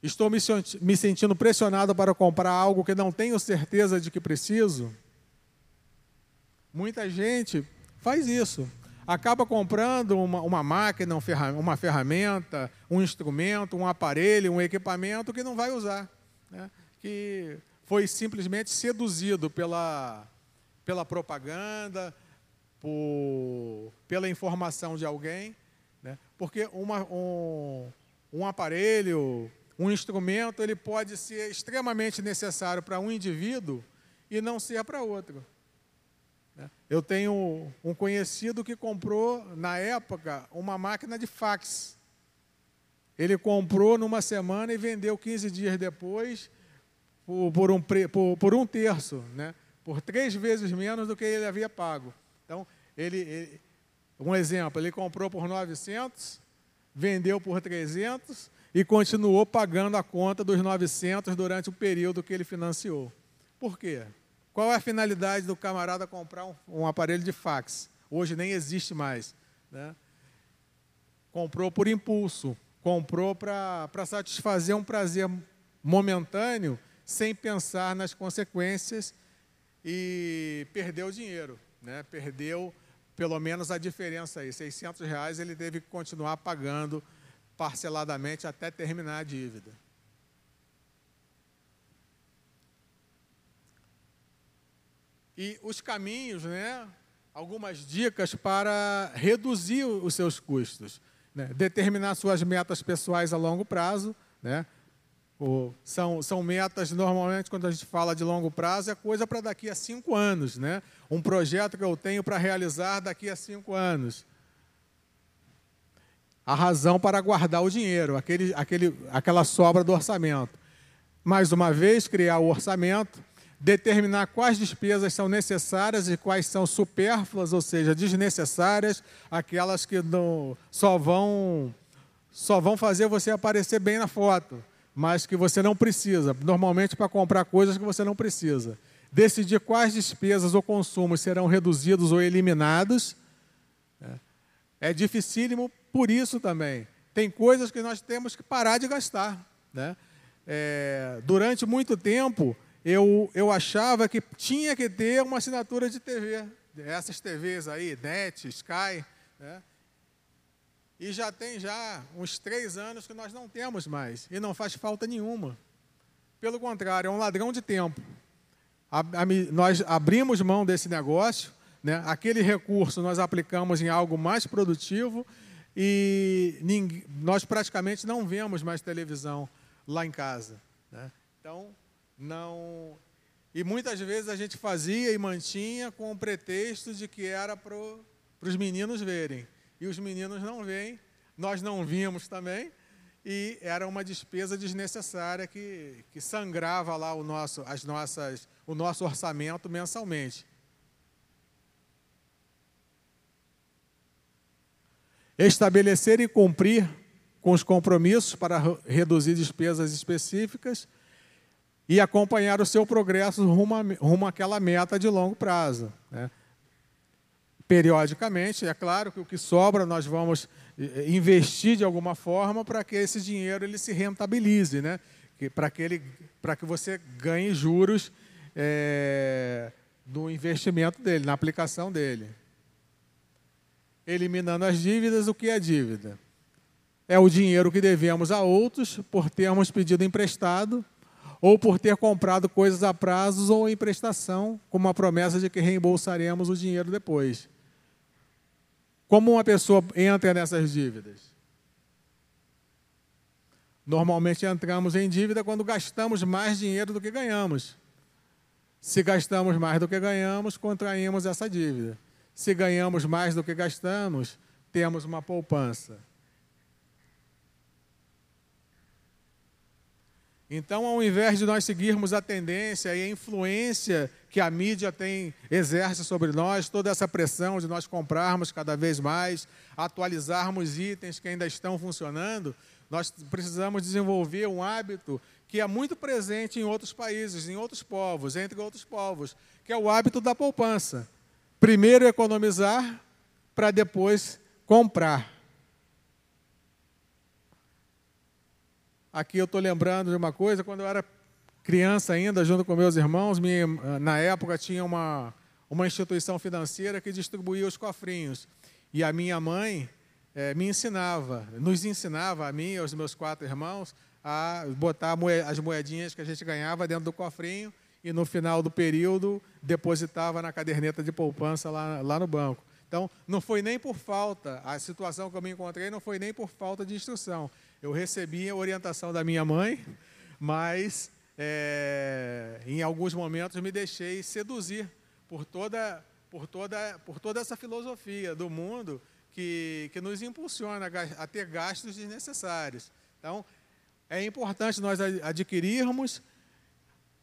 Estou me sentindo pressionado para comprar algo que não tenho certeza de que preciso? Muita gente faz isso. Acaba comprando uma, uma máquina, uma ferramenta, um instrumento, um aparelho, um equipamento que não vai usar. Né? Que foi simplesmente seduzido pela, pela propaganda, por, pela informação de alguém. Né? Porque uma, um, um aparelho, um instrumento, ele pode ser extremamente necessário para um indivíduo e não ser para outro. Né? Eu tenho um conhecido que comprou, na época, uma máquina de fax. Ele comprou numa semana e vendeu 15 dias depois por, por, um, por, por um terço, né? por três vezes menos do que ele havia pago. Então, ele, ele, um exemplo, ele comprou por 900, vendeu por 300 e continuou pagando a conta dos 900 durante o período que ele financiou. Por quê? Qual é a finalidade do camarada comprar um, um aparelho de fax? Hoje nem existe mais. Né? Comprou por impulso, comprou para satisfazer um prazer momentâneo, sem pensar nas consequências e perdeu dinheiro, né? perdeu pelo menos a diferença aí, 600 reais ele teve que continuar pagando parceladamente até terminar a dívida. E os caminhos, né? Algumas dicas para reduzir os seus custos. Né? Determinar suas metas pessoais a longo prazo. Né? O, são, são metas, normalmente, quando a gente fala de longo prazo, é coisa para daqui a cinco anos. Né? Um projeto que eu tenho para realizar daqui a cinco anos. A razão para guardar o dinheiro, aquele, aquele, aquela sobra do orçamento. Mais uma vez, criar o orçamento determinar quais despesas são necessárias e quais são supérfluas, ou seja, desnecessárias, aquelas que não, só vão só vão fazer você aparecer bem na foto, mas que você não precisa, normalmente para comprar coisas que você não precisa. Decidir quais despesas ou consumos serão reduzidos ou eliminados. Né? É dificílimo por isso também. Tem coisas que nós temos que parar de gastar. Né? É, durante muito tempo, eu, eu achava que tinha que ter uma assinatura de TV, essas TVs aí, NET, Sky, né? E já tem já uns três anos que nós não temos mais, e não faz falta nenhuma. Pelo contrário, é um ladrão de tempo. A, a, nós abrimos mão desse negócio, né? aquele recurso nós aplicamos em algo mais produtivo e ninguém, nós praticamente não vemos mais televisão lá em casa. Né? Então, não. E muitas vezes a gente fazia e mantinha com o pretexto de que era para os meninos verem. E os meninos não veem, nós não vimos também, e era uma despesa desnecessária que, que sangrava lá o nosso, as nossas, o nosso orçamento mensalmente. Estabelecer e cumprir com os compromissos para reduzir despesas específicas e acompanhar o seu progresso rumo, a, rumo àquela meta de longo prazo. Né? Periodicamente, é claro que o que sobra nós vamos eh, investir de alguma forma para que esse dinheiro ele se rentabilize, né? para que, ele, que você ganhe juros é, do investimento dele, na aplicação dele. Eliminando as dívidas, o que é dívida? É o dinheiro que devemos a outros por termos pedido emprestado ou por ter comprado coisas a prazos ou em prestação, com uma promessa de que reembolsaremos o dinheiro depois. Como uma pessoa entra nessas dívidas? Normalmente entramos em dívida quando gastamos mais dinheiro do que ganhamos. Se gastamos mais do que ganhamos, contraímos essa dívida. Se ganhamos mais do que gastamos, temos uma poupança. Então, ao invés de nós seguirmos a tendência e a influência que a mídia tem exerce sobre nós, toda essa pressão de nós comprarmos cada vez mais, atualizarmos itens que ainda estão funcionando, nós precisamos desenvolver um hábito que é muito presente em outros países, em outros povos, entre outros povos, que é o hábito da poupança. Primeiro economizar para depois comprar. Aqui eu estou lembrando de uma coisa, quando eu era criança ainda, junto com meus irmãos, minha, na época tinha uma, uma instituição financeira que distribuía os cofrinhos. E a minha mãe é, me ensinava, nos ensinava, a mim e aos meus quatro irmãos, a botar as moedinhas que a gente ganhava dentro do cofrinho e no final do período depositava na caderneta de poupança lá, lá no banco. Então, não foi nem por falta, a situação que eu me encontrei não foi nem por falta de instrução. Eu recebi a orientação da minha mãe, mas é, em alguns momentos me deixei seduzir por toda, por, toda, por toda essa filosofia do mundo que, que nos impulsiona a ter gastos desnecessários. Então, é importante nós adquirirmos,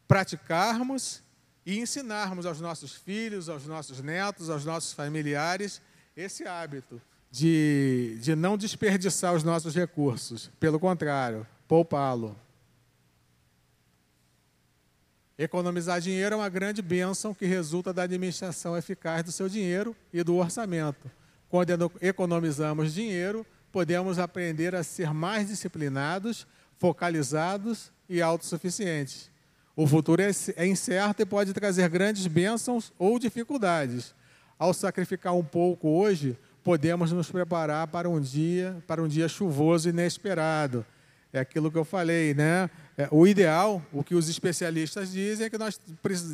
praticarmos e ensinarmos aos nossos filhos, aos nossos netos, aos nossos familiares esse hábito de, de não desperdiçar os nossos recursos, pelo contrário, poupá-lo. Economizar dinheiro é uma grande bênção que resulta da administração eficaz do seu dinheiro e do orçamento. Quando economizamos dinheiro, podemos aprender a ser mais disciplinados, focalizados e autossuficientes. O futuro é, é incerto e pode trazer grandes bênçãos ou dificuldades. Ao sacrificar um pouco hoje, podemos nos preparar para um dia, para um dia chuvoso e inesperado. É aquilo que eu falei, né? É, o ideal, o que os especialistas dizem, é que nós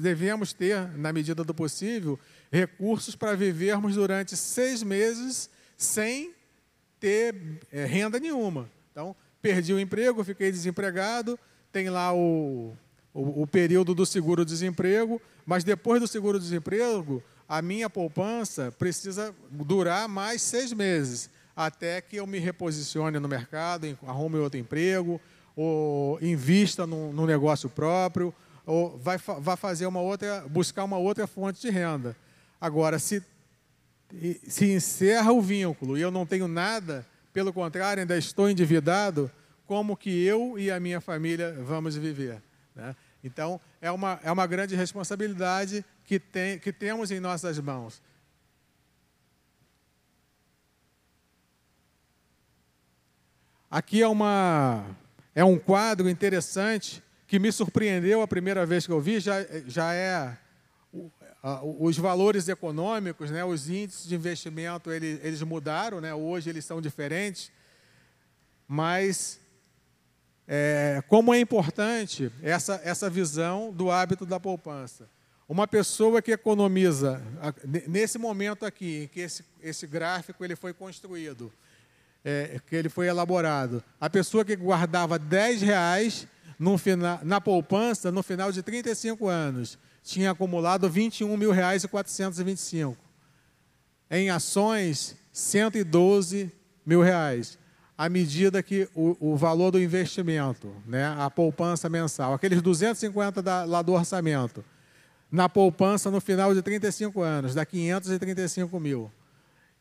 devemos ter, na medida do possível, recursos para vivermos durante seis meses sem ter é, renda nenhuma. Então, perdi o emprego, fiquei desempregado, tem lá o, o, o período do seguro-desemprego, mas depois do seguro-desemprego, a minha poupança precisa durar mais seis meses, até que eu me reposicione no mercado, arrume outro emprego, ou invista no negócio próprio, ou vai, vai fazer uma outra, buscar uma outra fonte de renda. Agora, se, se encerra o vínculo e eu não tenho nada, pelo contrário, ainda estou endividado, como que eu e a minha família vamos viver? Né? Então, é uma, é uma grande responsabilidade que, tem, que temos em nossas mãos. Aqui é, uma, é um quadro interessante que me surpreendeu a primeira vez que eu vi, já, já é os valores econômicos, né, os índices de investimento, eles, eles mudaram, né, hoje eles são diferentes, mas é, como é importante essa, essa visão do hábito da poupança. Uma pessoa que economiza, nesse momento aqui, em que esse, esse gráfico ele foi construído, é, que ele foi elaborado, a pessoa que guardava 10 reais no na poupança, no final de 35 anos, tinha acumulado 21 mil reais e 425. Em ações, 112 mil reais. À medida que o, o valor do investimento, né, a poupança mensal, aqueles 250 da, lá do orçamento, na poupança no final de 35 anos, dá 535 mil.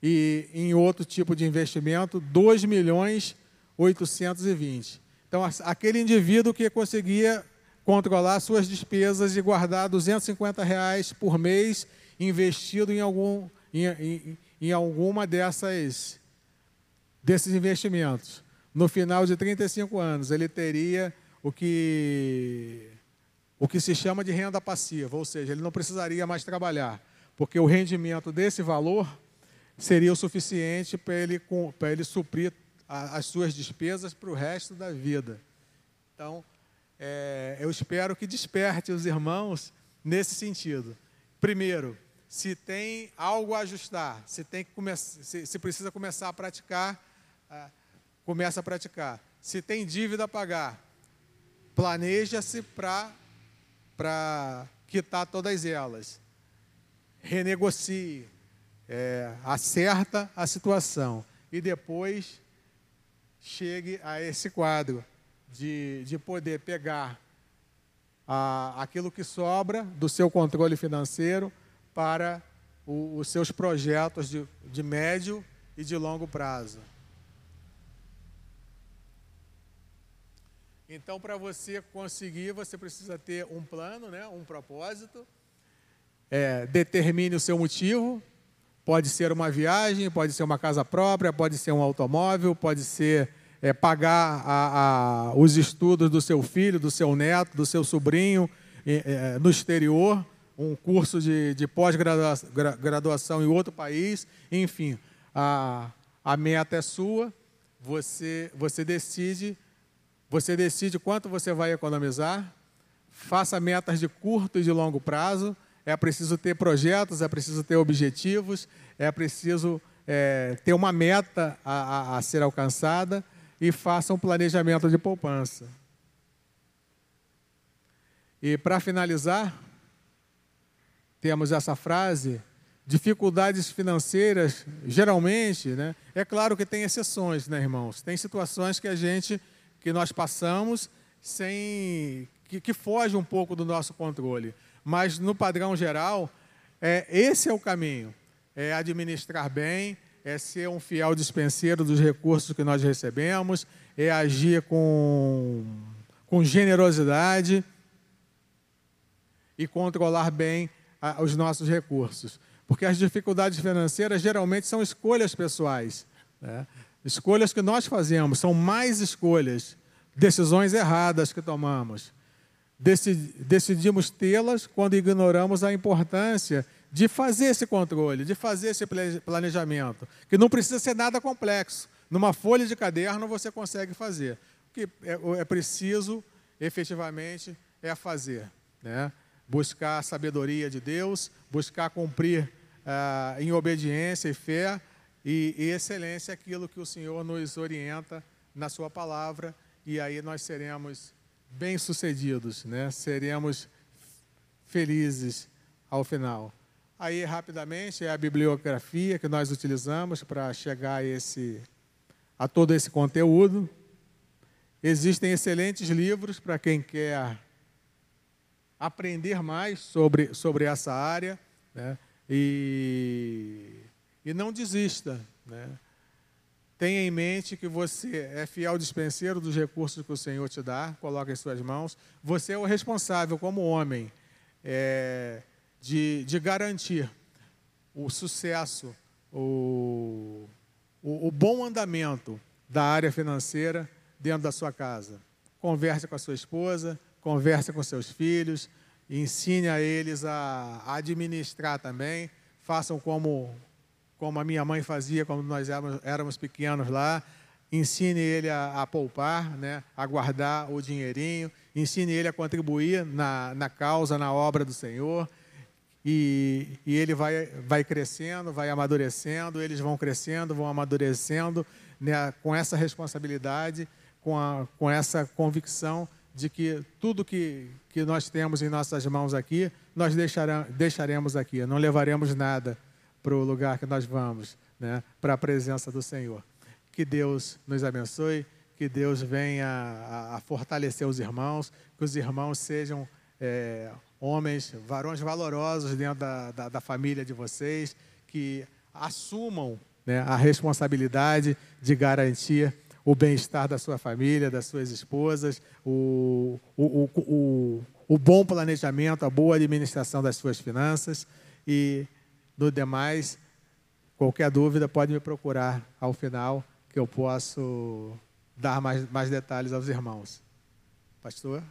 E em outro tipo de investimento, 2 milhões 820. Então, aquele indivíduo que conseguia controlar suas despesas e guardar 250 reais por mês investido em, algum, em, em, em alguma dessas, desses investimentos. No final de 35 anos, ele teria o que, o que se chama de renda passiva, ou seja, ele não precisaria mais trabalhar, porque o rendimento desse valor seria o suficiente para ele, para ele suprir as suas despesas para o resto da vida. Então, é, eu espero que desperte os irmãos nesse sentido. Primeiro, se tem algo a ajustar, se, tem que começar, se, se precisa começar a praticar, ah, começa a praticar. Se tem dívida a pagar, planeja-se para quitar todas elas. Renegocie, é, acerta a situação e depois chegue a esse quadro de, de poder pegar a, aquilo que sobra do seu controle financeiro para o, os seus projetos de, de médio e de longo prazo. Então, para você conseguir, você precisa ter um plano, né, um propósito. É, determine o seu motivo. Pode ser uma viagem, pode ser uma casa própria, pode ser um automóvel, pode ser é, pagar a, a, os estudos do seu filho, do seu neto, do seu sobrinho é, no exterior, um curso de, de pós-graduação em outro país, enfim, a, a meta é sua, você, você decide, você decide quanto você vai economizar, faça metas de curto e de longo prazo, é preciso ter projetos, é preciso ter objetivos, é preciso é, ter uma meta a, a, a ser alcançada, e faça um planejamento de poupança. E para finalizar, temos essa frase: dificuldades financeiras, geralmente, né? É claro que tem exceções, né, irmãos? Tem situações que a gente, que nós passamos sem que, que foge um pouco do nosso controle. Mas no padrão geral, é, esse é o caminho: é administrar bem, é ser um fiel dispenseiro dos recursos que nós recebemos, é agir com, com generosidade e controlar bem a, os nossos recursos. Porque as dificuldades financeiras geralmente são escolhas pessoais. Né? Escolhas que nós fazemos, são mais escolhas, decisões erradas que tomamos. Decidimos tê-las quando ignoramos a importância de fazer esse controle, de fazer esse planejamento, que não precisa ser nada complexo. Numa folha de caderno você consegue fazer. O que é, é preciso, efetivamente, é fazer. Né? Buscar a sabedoria de Deus, buscar cumprir ah, em obediência e fé e, e excelência aquilo que o Senhor nos orienta na Sua palavra, e aí nós seremos bem-sucedidos, né? seremos felizes ao final. Aí, rapidamente, é a bibliografia que nós utilizamos para chegar a, esse, a todo esse conteúdo. Existem excelentes livros para quem quer aprender mais sobre, sobre essa área. Né? E, e não desista. Né? Tenha em mente que você é fiel dispenseiro dos recursos que o Senhor te dá, coloca em suas mãos. Você é o responsável, como homem, é, de, de garantir o sucesso, o, o, o bom andamento da área financeira dentro da sua casa. Converse com a sua esposa, converse com seus filhos, ensine a eles a administrar também. Façam como, como a minha mãe fazia quando nós éramos, éramos pequenos lá. Ensine ele a, a, poupar, né, a guardar o dinheirinho. Ensine ele a contribuir na, na causa, na obra do Senhor e, e ele vai, vai crescendo, vai amadurecendo, eles vão crescendo, vão amadurecendo né, com essa responsabilidade, com, a, com essa convicção de que tudo que, que nós temos em nossas mãos aqui, nós deixaremos aqui, não levaremos nada para o lugar que nós vamos, né, para a presença do Senhor. Que Deus nos abençoe, que Deus venha a, a fortalecer os irmãos, que os irmãos sejam é, homens, varões valorosos dentro da, da, da família de vocês, que assumam né, a responsabilidade de garantir o bem-estar da sua família, das suas esposas, o, o, o, o, bom planejamento, a boa administração das suas finanças e, no demais, qualquer dúvida pode me procurar ao final, que eu posso dar mais, mais detalhes aos irmãos. Pastor?